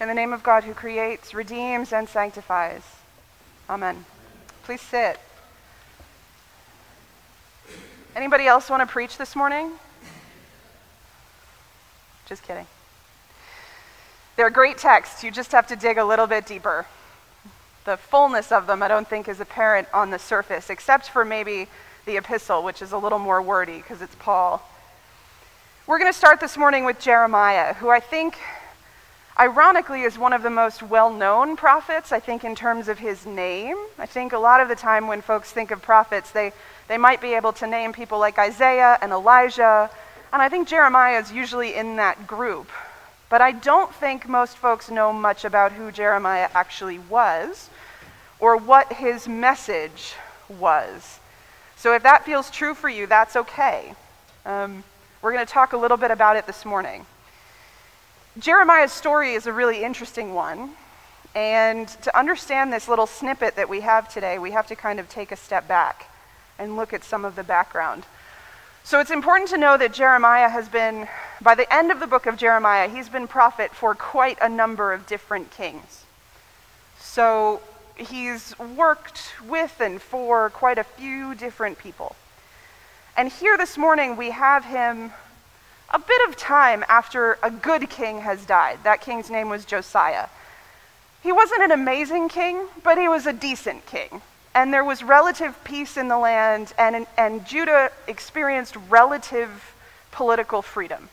In the name of God who creates, redeems, and sanctifies. Amen. Please sit. Anybody else want to preach this morning? Just kidding. They're great texts. You just have to dig a little bit deeper. The fullness of them, I don't think, is apparent on the surface, except for maybe the epistle, which is a little more wordy because it's Paul. We're going to start this morning with Jeremiah, who I think, ironically, is one of the most well known prophets, I think, in terms of his name. I think a lot of the time when folks think of prophets, they, they might be able to name people like Isaiah and Elijah, and I think Jeremiah is usually in that group. But I don't think most folks know much about who Jeremiah actually was or what his message was. So if that feels true for you, that's okay. Um, we're going to talk a little bit about it this morning. Jeremiah's story is a really interesting one. And to understand this little snippet that we have today, we have to kind of take a step back and look at some of the background. So it's important to know that Jeremiah has been, by the end of the book of Jeremiah, he's been prophet for quite a number of different kings. So he's worked with and for quite a few different people. And here this morning, we have him a bit of time after a good king has died. That king's name was Josiah. He wasn't an amazing king, but he was a decent king. And there was relative peace in the land, and, and Judah experienced relative political freedom.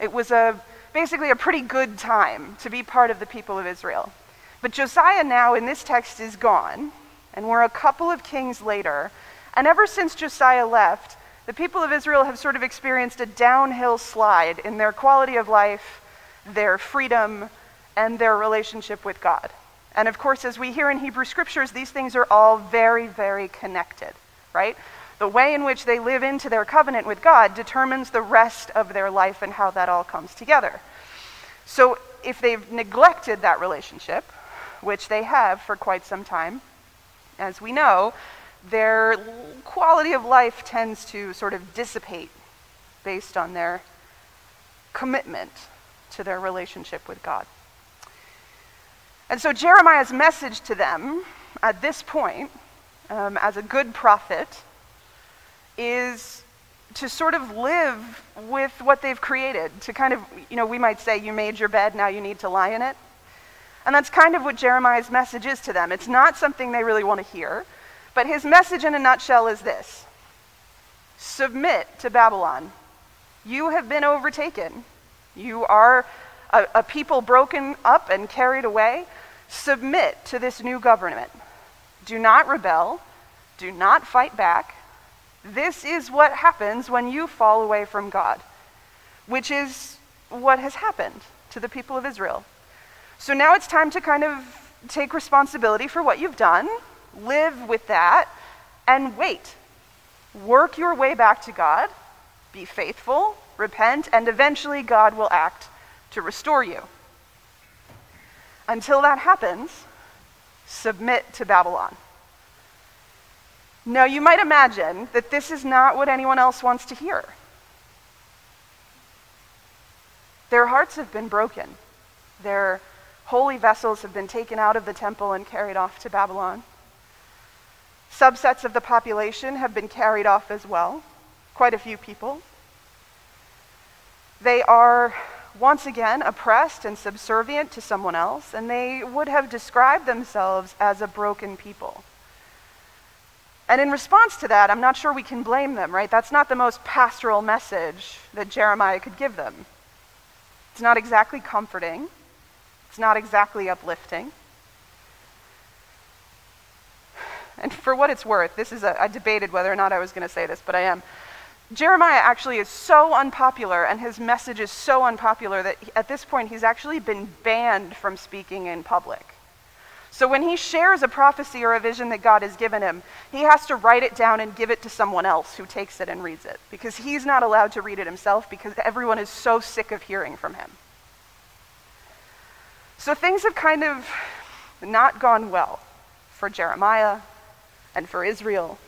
It was a, basically a pretty good time to be part of the people of Israel. But Josiah now in this text is gone, and we're a couple of kings later, and ever since Josiah left, the people of Israel have sort of experienced a downhill slide in their quality of life, their freedom, and their relationship with God. And of course, as we hear in Hebrew scriptures, these things are all very, very connected, right? The way in which they live into their covenant with God determines the rest of their life and how that all comes together. So if they've neglected that relationship, which they have for quite some time, as we know, their quality of life tends to sort of dissipate based on their commitment to their relationship with God. And so Jeremiah's message to them at this point, um, as a good prophet, is to sort of live with what they've created. To kind of, you know, we might say, you made your bed, now you need to lie in it. And that's kind of what Jeremiah's message is to them. It's not something they really want to hear. But his message in a nutshell is this Submit to Babylon. You have been overtaken. You are a, a, people broken up and carried away. Submit to this new government. Do not rebel. Do not fight back. This is what happens when you fall away from God, which is what has happened to the people of Israel. So now it's time to kind of take responsibility for what you've done live with that, and wait. Work your way back to God, be faithful, repent, and eventually God will act to restore you. Until that happens, submit to Babylon. Now, you might imagine that this is not what anyone else wants to hear. Their hearts have been broken. Their holy vessels have been taken out of the temple and carried off to Babylon. Subsets of the population have been carried off as well, quite a few people. They are once again oppressed and subservient to someone else, and they would have described themselves as a broken people. And in response to that, I'm not sure we can blame them, right? That's not the most pastoral message that Jeremiah could give them. It's not exactly comforting, it's not exactly uplifting. And for what it's worth, this is a, I debated whether or not I was going to say this, but I am. Jeremiah actually is so unpopular, and his message is so unpopular that at this point he's actually been banned from speaking in public. So when he shares a prophecy or a vision that God has given him, he has to write it down and give it to someone else who takes it and reads it, because he's not allowed to read it himself because everyone is so sick of hearing from him. So things have kind of not gone well for Jeremiah, and for Israel.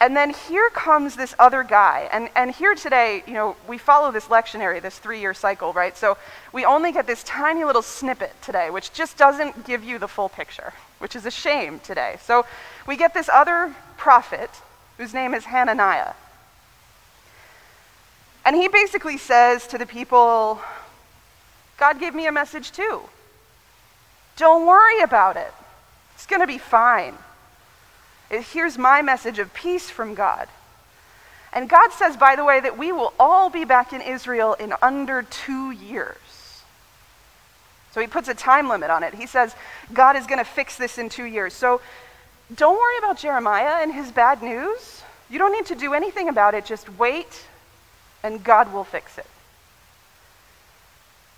And then here comes this other guy. And, and here today, you know, we follow this lectionary, this three year cycle, right? So we only get this tiny little snippet today, which just doesn't give you the full picture, which is a shame today. So we get this other prophet whose name is Hananiah. And he basically says to the people, God gave me a message too. Don't worry about it, it's going to be fine. Here's my message of peace from God. And God says, by the way, that we will all be back in Israel in under two years. So he puts a time limit on it. He says, God is going to fix this in two years. So don't worry about Jeremiah and his bad news. You don't need to do anything about it. Just wait, and God will fix it.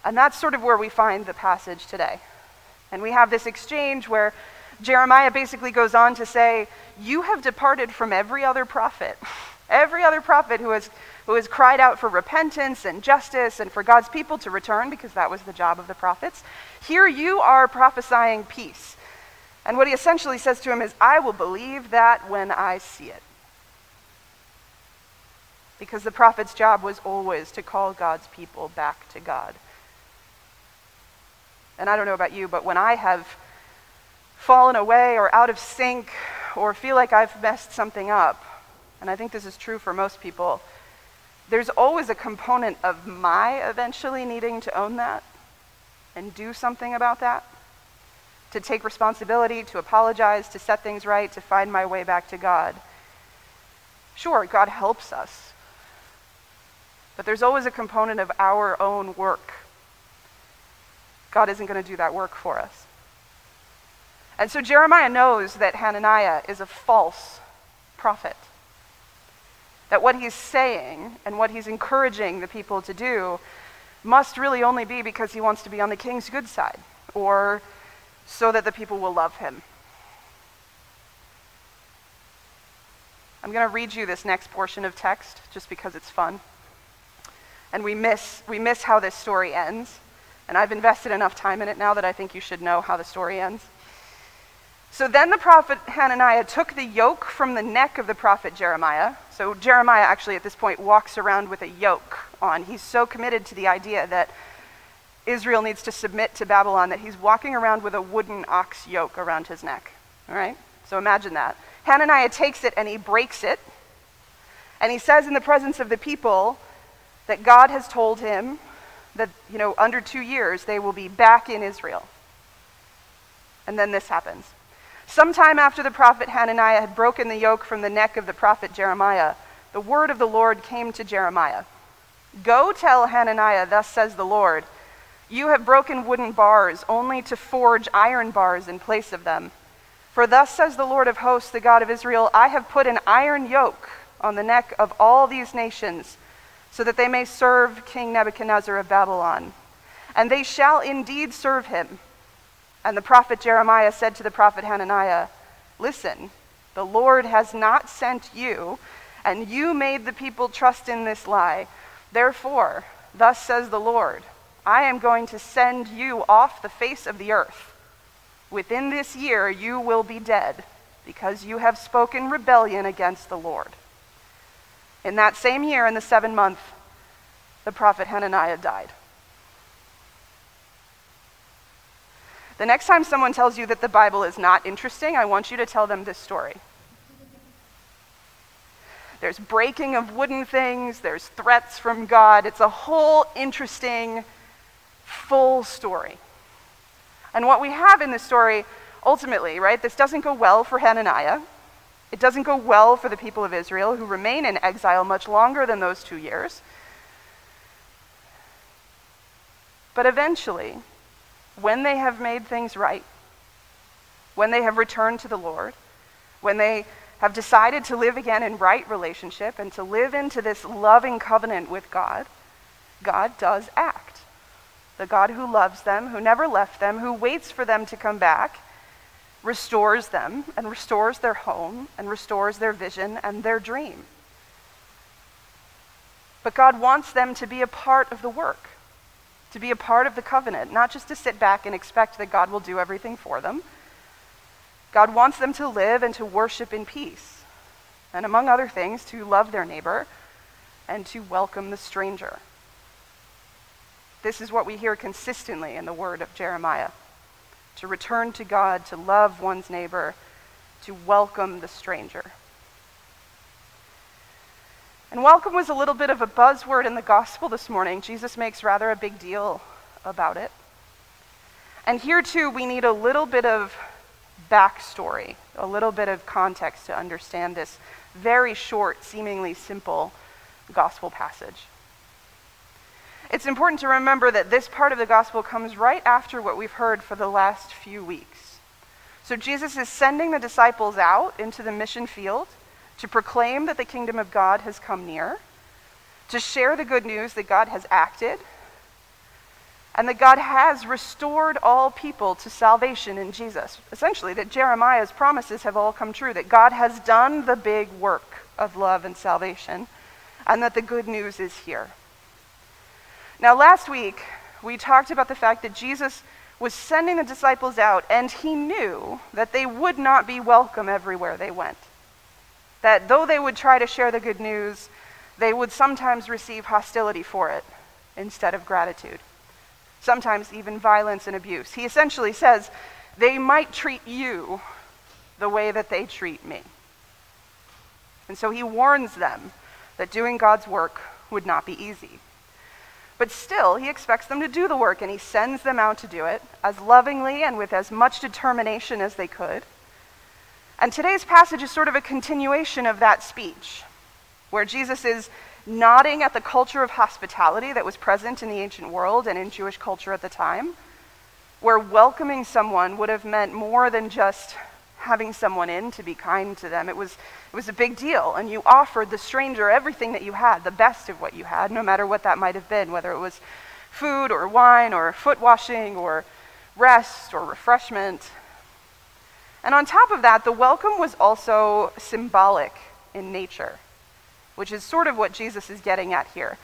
And that's sort of where we find the passage today. And we have this exchange where Jeremiah basically goes on to say, You have departed from every other prophet, every other prophet who has, who has cried out for repentance and justice and for God's people to return, because that was the job of the prophets. Here you are prophesying peace. And what he essentially says to him is, I will believe that when I see it. Because the prophet's job was always to call God's people back to God. And I don't know about you, but when I have fallen away or out of sync or feel like I've messed something up, and I think this is true for most people, there's always a component of my eventually needing to own that and do something about that, to take responsibility, to apologize, to set things right, to find my way back to God. Sure, God helps us, but there's always a component of our own work. God isn't going to do that work for us. And so Jeremiah knows that Hananiah is a false prophet. That what he's saying and what he's encouraging the people to do must really only be because he wants to be on the king's good side or so that the people will love him. I'm going to read you this next portion of text just because it's fun. And we miss, we miss how this story ends. And I've invested enough time in it now that I think you should know how the story ends. So then the prophet Hananiah took the yoke from the neck of the prophet Jeremiah. So Jeremiah actually at this point walks around with a yoke on. He's so committed to the idea that Israel needs to submit to Babylon that he's walking around with a wooden ox yoke around his neck. All right? So imagine that. Hananiah takes it and he breaks it. And he says in the presence of the people that God has told him that, you know, under two years they will be back in Israel. And then this happens. Sometime after the prophet Hananiah had broken the yoke from the neck of the prophet Jeremiah, the word of the Lord came to Jeremiah Go tell Hananiah, thus says the Lord, you have broken wooden bars only to forge iron bars in place of them. For thus says the Lord of hosts, the God of Israel, I have put an iron yoke on the neck of all these nations, so that they may serve King Nebuchadnezzar of Babylon. And they shall indeed serve him and the prophet Jeremiah said to the prophet Hananiah, Listen, the Lord has not sent you, and you made the people trust in this lie. Therefore, thus says the Lord, I am going to send you off the face of the earth. Within this year you will be dead, because you have spoken rebellion against the Lord. In that same year, in the seventh month, the prophet Hananiah died. The next time someone tells you that the Bible is not interesting, I want you to tell them this story. There's breaking of wooden things, there's threats from God. It's a whole interesting, full story. And what we have in this story, ultimately, right, this doesn't go well for Hananiah. It doesn't go well for the people of Israel, who remain in exile much longer than those two years. But eventually, when they have made things right, when they have returned to the Lord, when they have decided to live again in right relationship and to live into this loving covenant with God, God does act. The God who loves them, who never left them, who waits for them to come back, restores them and restores their home and restores their vision and their dream. But God wants them to be a part of the work to be a part of the covenant, not just to sit back and expect that God will do everything for them. God wants them to live and to worship in peace. and among other things, to love their neighbor and to welcome the stranger. This is what we hear consistently in the word of Jeremiah to return to God, to love one's neighbor, to welcome the stranger. And welcome was a little bit of a buzzword in the gospel this morning. Jesus makes rather a big deal about it. And here, too, we need a little bit of backstory, a little bit of context to understand this very short, seemingly simple gospel passage. It's important to remember that this part of the gospel comes right after what we've heard for the last few weeks. So Jesus is sending the disciples out into the mission field to proclaim that the kingdom of God has come near, to share the good news that God has acted, and that God has restored all people to salvation in Jesus. Essentially, that Jeremiah's promises have all come true, that God has done the big work of love and salvation, and that the good news is here. Now, last week, we talked about the fact that Jesus was sending the disciples out, and he knew that they would not be welcome everywhere they went. That though they would try to share the good news, they would sometimes receive hostility for it instead of gratitude, sometimes even violence and abuse. He essentially says, they might treat you the way that they treat me. And so he warns them that doing God's work would not be easy. But still, he expects them to do the work, and he sends them out to do it as lovingly and with as much determination as they could. And today's passage is sort of a continuation of that speech, where Jesus is nodding at the culture of hospitality that was present in the ancient world and in Jewish culture at the time, where welcoming someone would have meant more than just having someone in to be kind to them. It was, it was a big deal, and you offered the stranger everything that you had, the best of what you had, no matter what that might have been, whether it was food or wine or foot washing or rest or refreshment. And on top of that, the welcome was also symbolic in nature, which is sort of what Jesus is getting at here.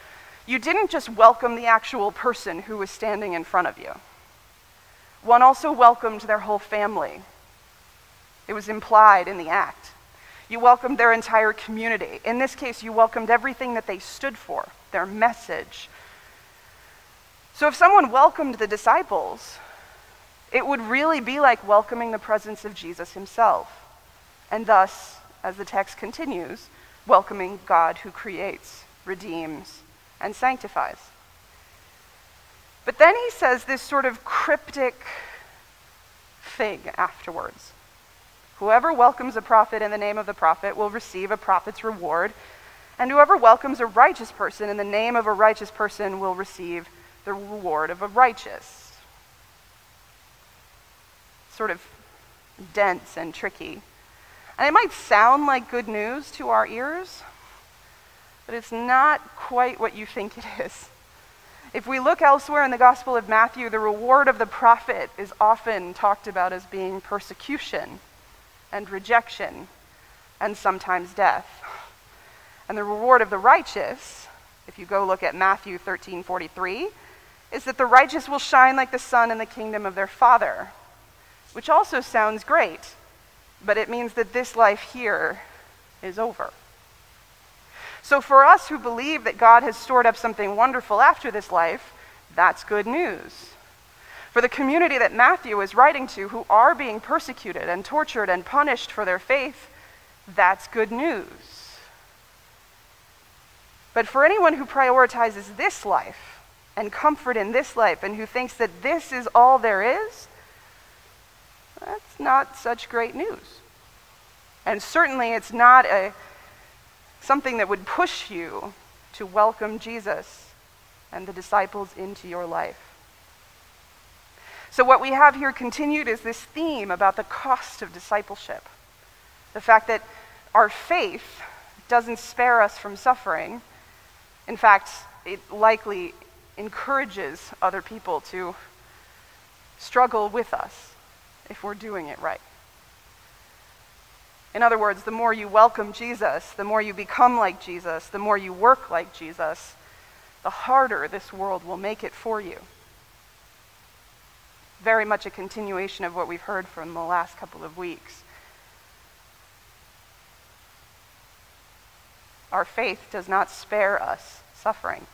You didn't just welcome the actual person who was standing in front of you, one also welcomed their whole family. It was implied in the act. You welcomed their entire community. In this case, you welcomed everything that they stood for, their message. So if someone welcomed the disciples, it would really be like welcoming the presence of Jesus himself. And thus, as the text continues, welcoming God who creates, redeems, and sanctifies. But then he says this sort of cryptic thing afterwards. Whoever welcomes a prophet in the name of the prophet will receive a prophet's reward, and whoever welcomes a righteous person in the name of a righteous person will receive the reward of a righteous sort of dense and tricky. And it might sound like good news to our ears, but it's not quite what you think it is. If we look elsewhere in the Gospel of Matthew, the reward of the prophet is often talked about as being persecution and rejection and sometimes death. And the reward of the righteous, if you go look at Matthew 13:43, is that the righteous will shine like the sun in the kingdom of their Father which also sounds great, but it means that this life here is over. So, for us who believe that God has stored up something wonderful after this life, that's good news. For the community that Matthew is writing to, who are being persecuted and tortured and punished for their faith, that's good news. But for anyone who prioritizes this life and comfort in this life and who thinks that this is all there is, that's not such great news. And certainly it's not a, something that would push you to welcome Jesus and the disciples into your life. So, what we have here continued is this theme about the cost of discipleship. The fact that our faith doesn't spare us from suffering. In fact, it likely encourages other people to struggle with us if we're doing it right. In other words, the more you welcome Jesus, the more you become like Jesus, the more you work like Jesus, the harder this world will make it for you. Very much a continuation of what we've heard from the last couple of weeks. Our faith does not spare us suffering,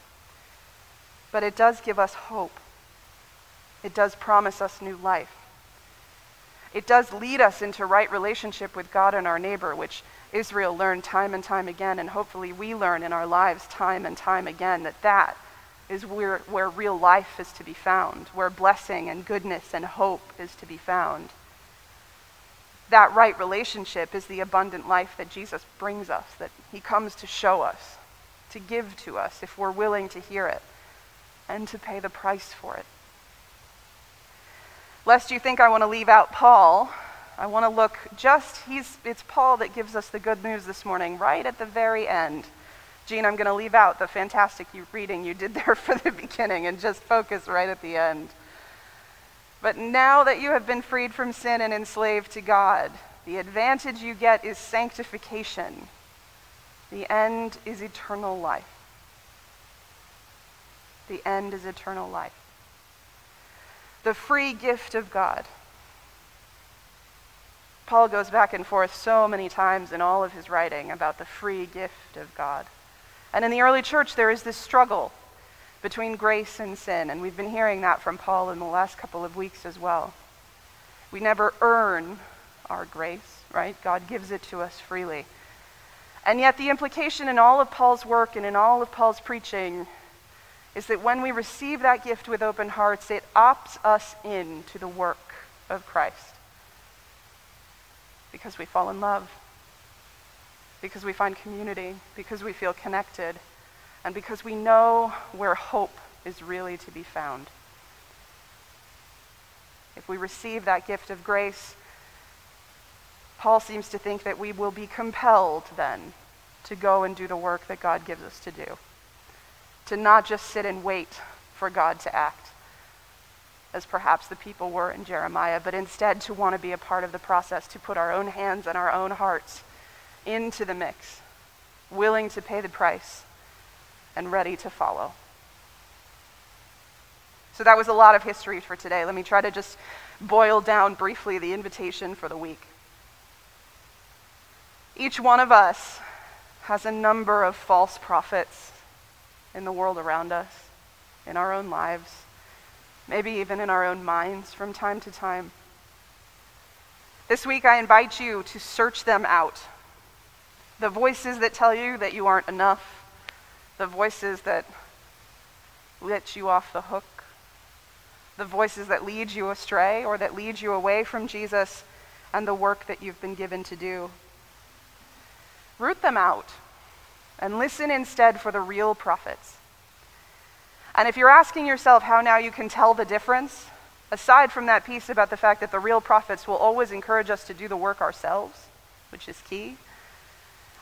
but it does give us hope. It does promise us new life. It does lead us into right relationship with God and our neighbor, which Israel learned time and time again, and hopefully we learn in our lives time and time again that that is where, where real life is to be found, where blessing and goodness and hope is to be found. That right relationship is the abundant life that Jesus brings us, that he comes to show us, to give to us if we're willing to hear it, and to pay the price for it. Lest you think I want to leave out Paul, I want to look just, he's, it's Paul that gives us the good news this morning, right at the very end. Gene, I'm going to leave out the fantastic reading you did there for the beginning and just focus right at the end. But now that you have been freed from sin and enslaved to God, the advantage you get is sanctification. The end is eternal life. The end is eternal life. The free gift of God. Paul goes back and forth so many times in all of his writing about the free gift of God. And in the early church, there is this struggle between grace and sin, and we've been hearing that from Paul in the last couple of weeks as well. We never earn our grace, right? God gives it to us freely. And yet, the implication in all of Paul's work and in all of Paul's preaching is that when we receive that gift with open hearts, it opts us in to the work of Christ because we fall in love because we find community, because we feel connected, and because we know where hope is really to be found. If we receive that gift of grace, Paul seems to think that we will be compelled then to go and do the work that God gives us to do. To not just sit and wait for God to act, as perhaps the people were in Jeremiah, but instead to want to be a part of the process, to put our own hands and our own hearts into the mix, willing to pay the price and ready to follow. So that was a lot of history for today. Let me try to just boil down briefly the invitation for the week. Each one of us has a number of false prophets in the world around us, in our own lives, maybe even in our own minds from time to time. This week, I invite you to search them out the voices that tell you that you aren't enough, the voices that let you off the hook, the voices that lead you astray or that lead you away from Jesus and the work that you've been given to do. Root them out and listen instead for the real prophets. And if you're asking yourself how now you can tell the difference, aside from that piece about the fact that the real prophets will always encourage us to do the work ourselves, which is key,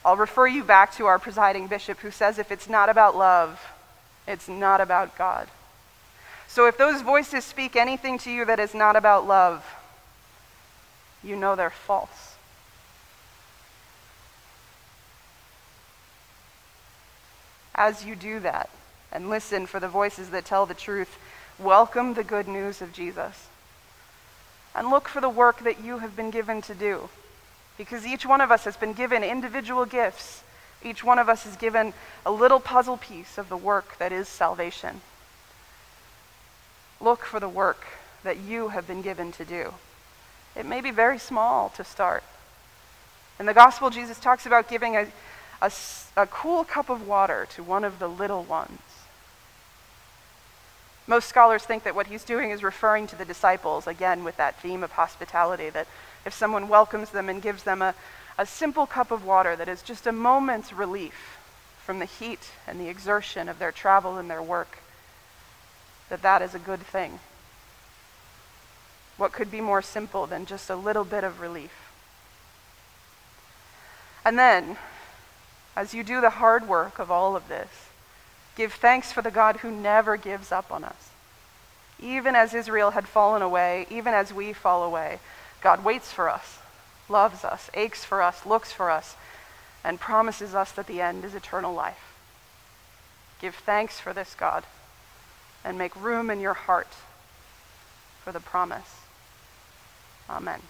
I'll refer you back to our presiding bishop who says if it's not about love, it's not about God. So if those voices speak anything to you that is not about love, you know they're false. As you do that and listen for the voices that tell the truth, welcome the good news of Jesus. And look for the work that you have been given to do because each one of us has been given individual gifts. Each one of us is given a little puzzle piece of the work that is salvation. Look for the work that you have been given to do. It may be very small to start. In the gospel, Jesus talks about giving a, a, a cool cup of water to one of the little ones. Most scholars think that what he's doing is referring to the disciples, again, with that theme of hospitality, that if someone welcomes them and gives them a, a simple cup of water that is just a moment's relief from the heat and the exertion of their travel and their work, that that is a good thing. What could be more simple than just a little bit of relief? And then, as you do the hard work of all of this, give thanks for the God who never gives up on us. Even as Israel had fallen away, even as we fall away, God waits for us, loves us, aches for us, looks for us, and promises us that the end is eternal life. Give thanks for this, God, and make room in your heart for the promise. Amen.